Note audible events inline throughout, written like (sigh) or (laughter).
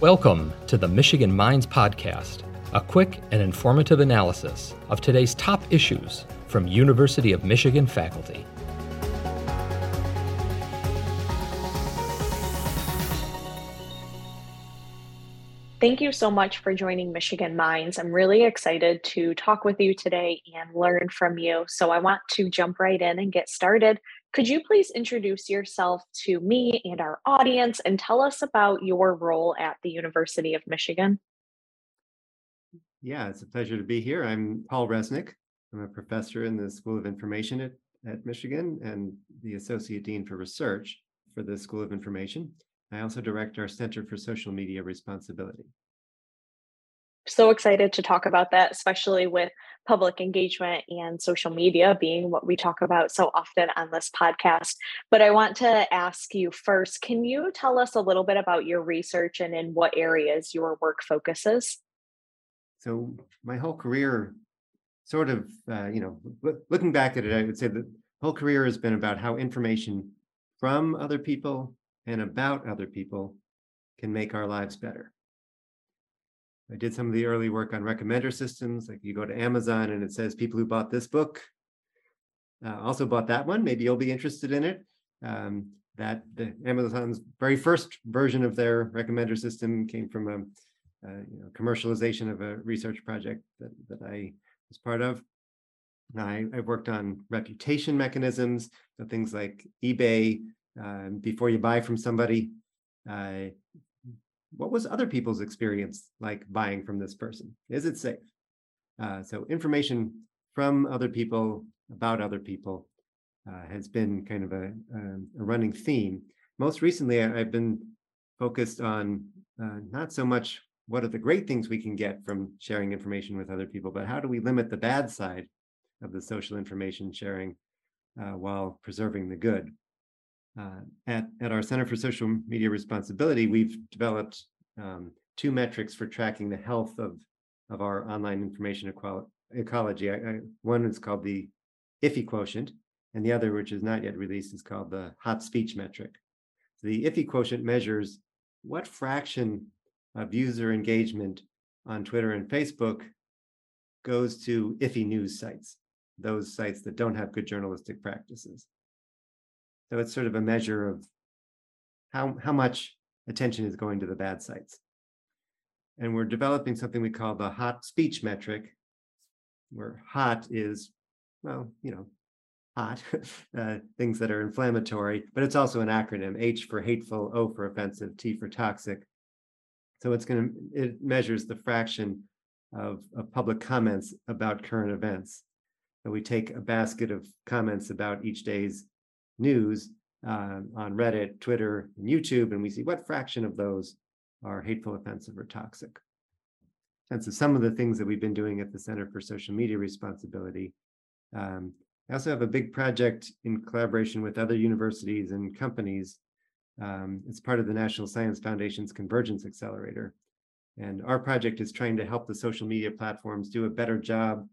Welcome to the Michigan Minds Podcast, a quick and informative analysis of today's top issues from University of Michigan faculty. Thank you so much for joining Michigan Minds. I'm really excited to talk with you today and learn from you. So, I want to jump right in and get started. Could you please introduce yourself to me and our audience and tell us about your role at the University of Michigan? Yeah, it's a pleasure to be here. I'm Paul Resnick. I'm a professor in the School of Information at, at Michigan and the Associate Dean for Research for the School of Information. I also direct our Center for Social Media Responsibility. So excited to talk about that, especially with public engagement and social media being what we talk about so often on this podcast. But I want to ask you first can you tell us a little bit about your research and in what areas your work focuses? So, my whole career, sort of, uh, you know, looking back at it, I would say the whole career has been about how information from other people and about other people can make our lives better. I did some of the early work on recommender systems, like you go to Amazon and it says people who bought this book uh, also bought that one. Maybe you'll be interested in it. Um, that the Amazon's very first version of their recommender system came from a, a you know, commercialization of a research project that, that I was part of. I, I worked on reputation mechanisms, so things like eBay, uh, before you buy from somebody, uh, what was other people's experience like buying from this person? Is it safe? Uh, so information from other people about other people uh, has been kind of a, um, a, running theme. Most recently, I, have been focused on uh, not so much what are the great things we can get from sharing information with other people, but how do we limit the bad side of the social information sharing uh, while preserving the good? Uh, at, at our Center for Social Media Responsibility, we've developed um, two metrics for tracking the health of, of our online information ecology. I, I, one is called the Iffy quotient, and the other, which is not yet released, is called the hot speech metric. So the Iffy quotient measures what fraction of user engagement on Twitter and Facebook goes to iffy news sites, those sites that don't have good journalistic practices. So it's sort of a measure of how, how much attention is going to the bad sites. And we're developing something we call the hot speech metric, where hot is, well, you know, hot, (laughs) uh, things that are inflammatory, but it's also an acronym H for hateful, O for offensive, T for toxic. So it's going to, it measures the fraction of, of public comments about current events. So we take a basket of comments about each day's news uh, on Reddit, Twitter, and YouTube, and we see what fraction of those are hateful, offensive, or toxic. And so some of the things that we've been doing at the Center for Social Media Responsibility. Um, I also have a big project in collaboration with other universities and companies. Um, it's part of the National Science Foundation's Convergence Accelerator. And our project is trying to help the social media platforms do a better job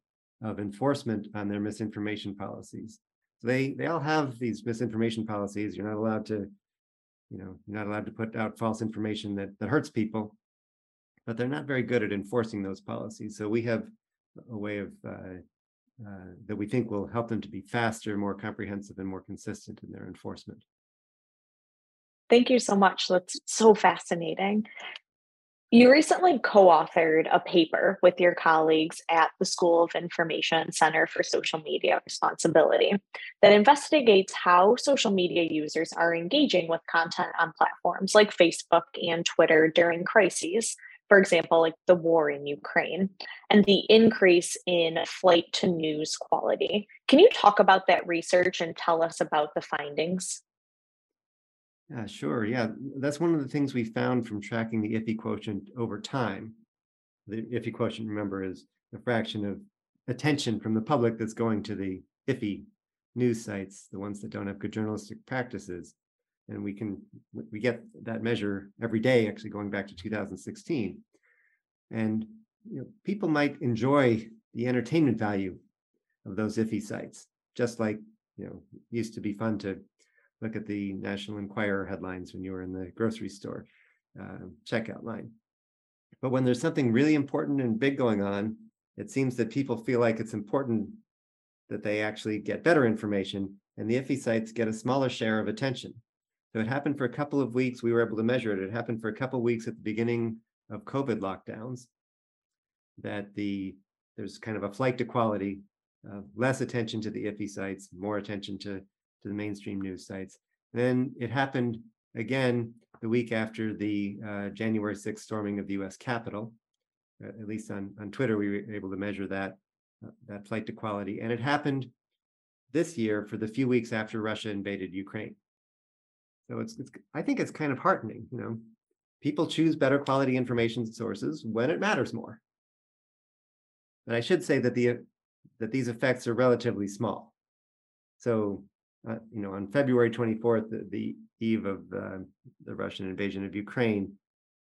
of enforcement on their misinformation policies. They they all have these misinformation policies. You're not allowed to, you know, you're not allowed to put out false information that that hurts people, but they're not very good at enforcing those policies. So we have a way of uh, uh, that we think will help them to be faster, more comprehensive, and more consistent in their enforcement. Thank you so much. That's so fascinating. You recently co authored a paper with your colleagues at the School of Information Center for Social Media Responsibility that investigates how social media users are engaging with content on platforms like Facebook and Twitter during crises, for example, like the war in Ukraine, and the increase in flight to news quality. Can you talk about that research and tell us about the findings? Yeah, sure. Yeah, that's one of the things we found from tracking the iffy quotient over time. The iffy quotient, remember, is the fraction of attention from the public that's going to the iffy news sites, the ones that don't have good journalistic practices. And we can we get that measure every day, actually going back to 2016. And you know, people might enjoy the entertainment value of those iffy sites, just like you know, used to be fun to look at the National Enquirer headlines when you were in the grocery store. uh, checkout line. But when there's something really important and big going on, it seems that people feel like it's important that they actually get better information, and the iffy sites get a smaller share of attention. So it happened for a couple of weeks. We were able to measure it. It happened for a couple of weeks at the beginning of COVID lockdowns. That the there's kind of a flight to quality, uh, less attention to the iffy sites, more attention to to the mainstream news sites. Then it happened again the week after the uh, January 6th storming of the U.S. Capitol. At least on on Twitter, we were able to measure that uh, that flight to quality, and it happened this year for the few weeks after Russia invaded Ukraine. So it's, it's I think it's kind of heartening, you know. People choose better quality information sources when it matters more. But I should say that the that these effects are relatively small. So, uh, you know, on February 24th, the, the eve of uh, the Russian invasion of Ukraine,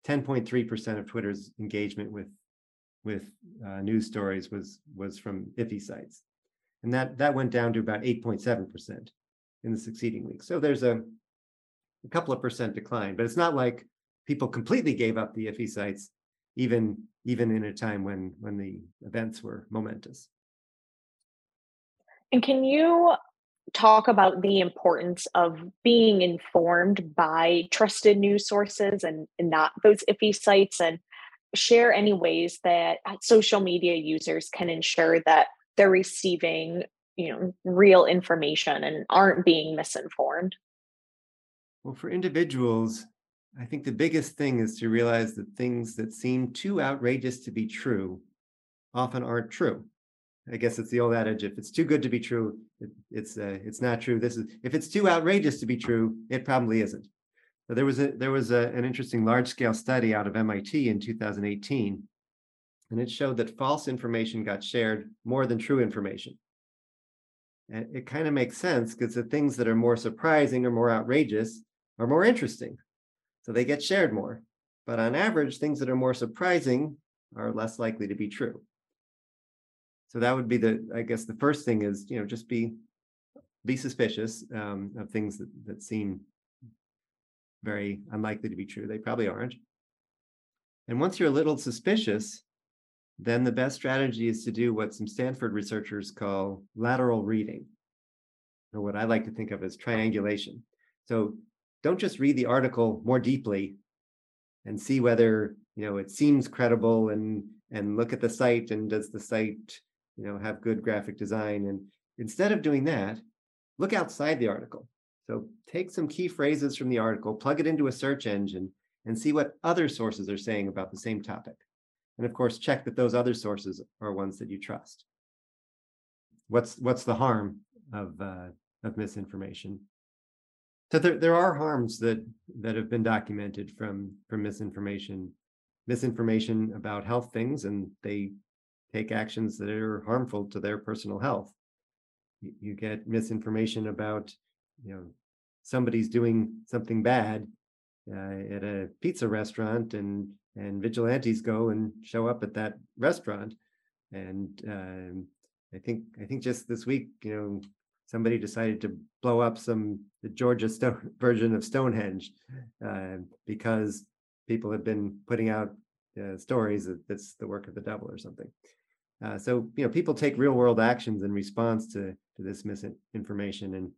10.3% of Twitter's engagement with with uh, news stories was was from iffy sites, and that that went down to about 8.7% in the succeeding week. So there's a a couple of percent decline, but it's not like people completely gave up the iffy sites, even even in a time when when the events were momentous. And can you talk about the importance of being informed by trusted news sources and, not those iffy sites and share any ways that uh, social media users can ensure that they're receiving you know real information and aren't being misinformed. Well for individuals i think the biggest thing is to realize that things that seem too outrageous to be true often aren't true i guess it's the old adage if it's too good to be true it, it's uh, it's not true this is if it's too outrageous to be true it probably isn't there was a there was a, an interesting large scale study out of MIT in 2018, and it showed that false information got shared more than true information. And it kind of makes sense because the things that are more surprising or more outrageous are more interesting, so they get shared more. But on average, things that are more surprising are less likely to be true. So that would be the I guess the first thing is you know just be be suspicious um, of things that, that seem very unlikely to be true. They probably aren't. And once you're a little suspicious, then the best strategy is to do what some Stanford researchers call lateral reading, or what I like to think of as triangulation. So don't just read the article more deeply and see whether you know it seems credible and and look at the site and does the site you know have good graphic design and instead of doing that look outside the article so take some key phrases from the article, plug it into a search engine, and see what other sources are saying about the same topic. And of course, check that those other sources are ones that you trust. What's what's the harm of uh, of misinformation? So there, there are harms that that have been documented from from misinformation, misinformation about health things, and they take actions that are harmful to their personal health. You, get misinformation about you know somebody's doing something bad uh, at a pizza restaurant and and vigilantes go and show up at that restaurant and um, i think i think just this week you know somebody decided to blow up some the georgia stone (laughs) version of stonehenge uh, because people have been putting out uh, stories that that's the work of the devil or something uh, so you know people take real world actions in response to to this misinformation and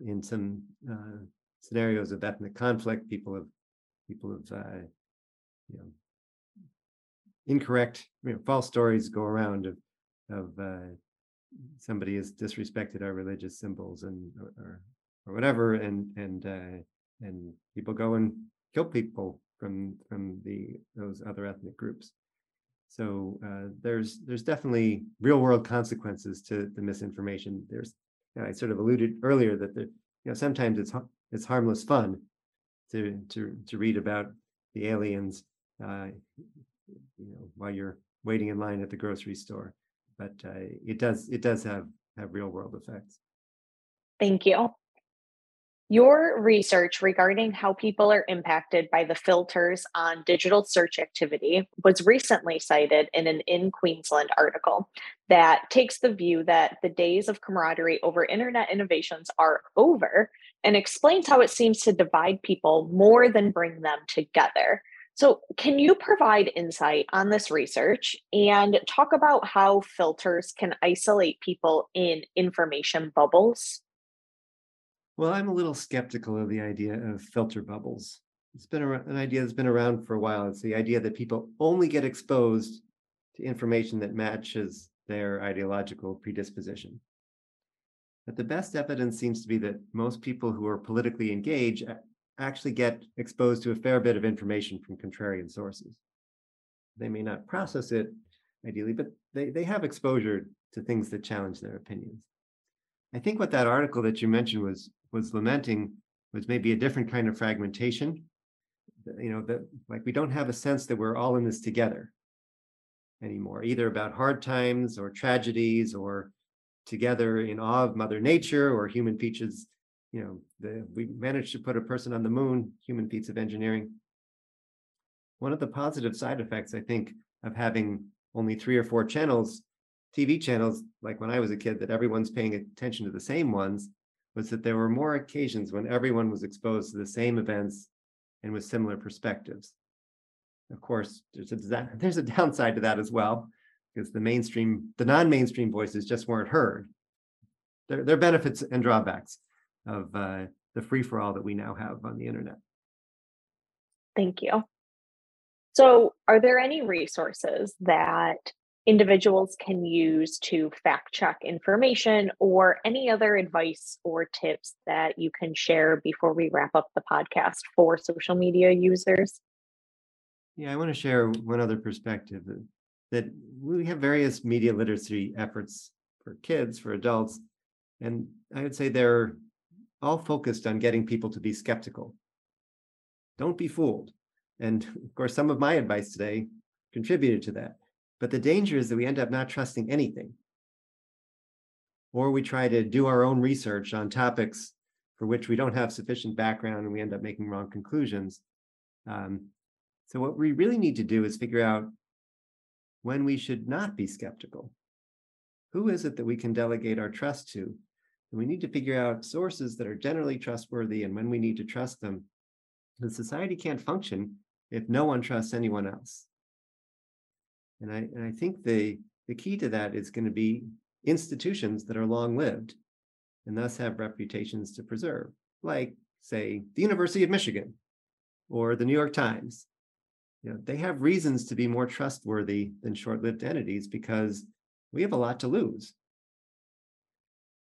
in some uh, scenarios of ethnic conflict, people have people have uh, you know incorrect, you know, false stories go around of of uh, somebody has disrespected our religious symbols and or or whatever, and and uh, and people go and kill people from from the those other ethnic groups. So uh, there's there's definitely real world consequences to the misinformation. There's I sort of alluded earlier that the, you know sometimes it's it's harmless fun to to to read about the aliens, uh, you know, while you're waiting in line at the grocery store. But uh, it does it does have have real world effects. Thank you. Your research regarding how people are impacted by the filters on digital search activity was recently cited in an In Queensland article that takes the view that the days of camaraderie over internet innovations are over and explains how it seems to divide people more than bring them together. So, can you provide insight on this research and talk about how filters can isolate people in information bubbles? Well, I'm a little skeptical of the idea of filter bubbles. It's been an idea that's been around for a while. It's the idea that people only get exposed to information that matches their ideological predisposition. But the best evidence seems to be that most people who are politically engaged actually get exposed to a fair bit of information from contrarian sources. They may not process it ideally, but they, they have exposure to things that challenge their opinions. I think what that article that you mentioned was was lamenting was maybe a different kind of fragmentation. You know, that like we don't have a sense that we're all in this together anymore, either about hard times or tragedies or together in awe of Mother Nature or human features. You know, the, we managed to put a person on the moon, human feats of engineering. One of the positive side effects, I think, of having only three or four channels, TV channels, like when I was a kid, that everyone's paying attention to the same ones, was that there were more occasions when everyone was exposed to the same events and with similar perspectives. Of course, there's a, (laughs) there's a downside to that as well, because the mainstream, the non-mainstream voices just weren't heard. There, there are benefits and drawbacks of uh, the free-for-all that we now have on the internet. Thank you. So, are there any resources that individuals can use to fact check information or any other advice or tips that you can share before we wrap up the podcast for social media users? Yeah, I want to share one other perspective that, that we have various media literacy efforts for kids, for adults, and I would say they're all focused on getting people to be skeptical. Don't be fooled. And of course, some of my advice today contributed to that. But the danger is that we end up not trusting anything. Or we try to do our own research on topics for which we don't have sufficient background and we end up making wrong conclusions. Um, so, what we really need to do is figure out when we should not be skeptical. Who is it that we can delegate our trust to? And we need to figure out sources that are generally trustworthy and when we need to trust them. The society can't function if no one trusts anyone else. And I, and I think the, the key to that is going to be institutions that are long lived and thus have reputations to preserve, like, say, the University of Michigan or the New York Times. You know, they have reasons to be more trustworthy than short lived entities because we have a lot to lose.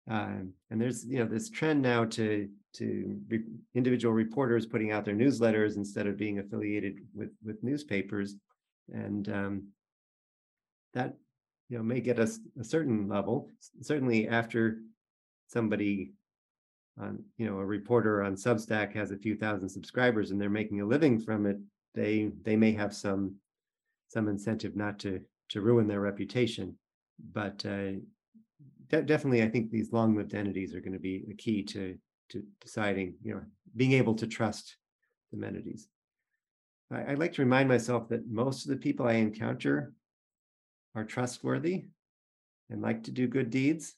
Um, and there's you know this trend now to to re- individual reporters putting out their newsletters instead of being affiliated with with newspapers, and um, that you know may get us a certain level. Certainly, after somebody on you know a reporter on Substack has a few thousand subscribers and they're making a living from it, they they may have some some incentive not to to ruin their reputation. But uh, de- definitely, I think these long-lived entities are going to be a key to to deciding, you know, being able to trust the entities. I, I like to remind myself that most of the people I encounter are trustworthy and like to do good deeds.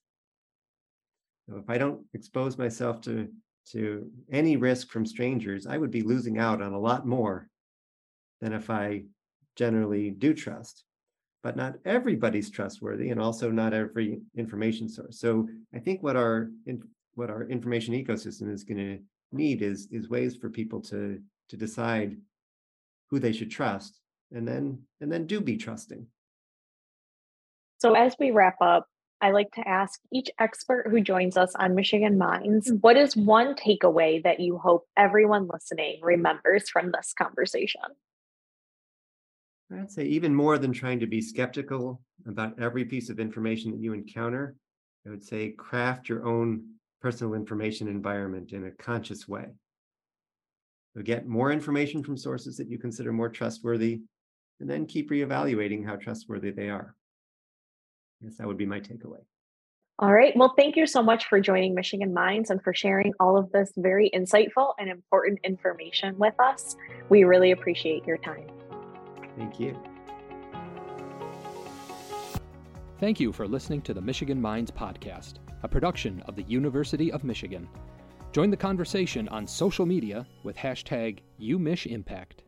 So if I don't expose myself to to any risk from strangers, I would be losing out on a lot more than if I generally do trust. But not everybody's trustworthy, and also not every information source. So I think what our what our information ecosystem is going to need is is ways for people to to decide who they should trust, and then and then do be trusting. So, as we wrap up, I like to ask each expert who joins us on Michigan Minds mm. what is one takeaway that you hope everyone listening remembers from this conversation? I'd say even more than trying to be skeptical about every piece of information that you encounter, I would say craft your own personal information environment in a conscious way. So get more information from sources that you consider more trustworthy, and then keep reevaluating how trustworthy they are. Yes, that would be my takeaway. All right. Well, thank you so much for joining Michigan Minds and for sharing all of this very insightful and important information with us. We really appreciate your time. Thank you. Thank you for listening to the Michigan Minds Podcast, a production of the University of Michigan. Join the conversation on social media with hashtag UMichImpact.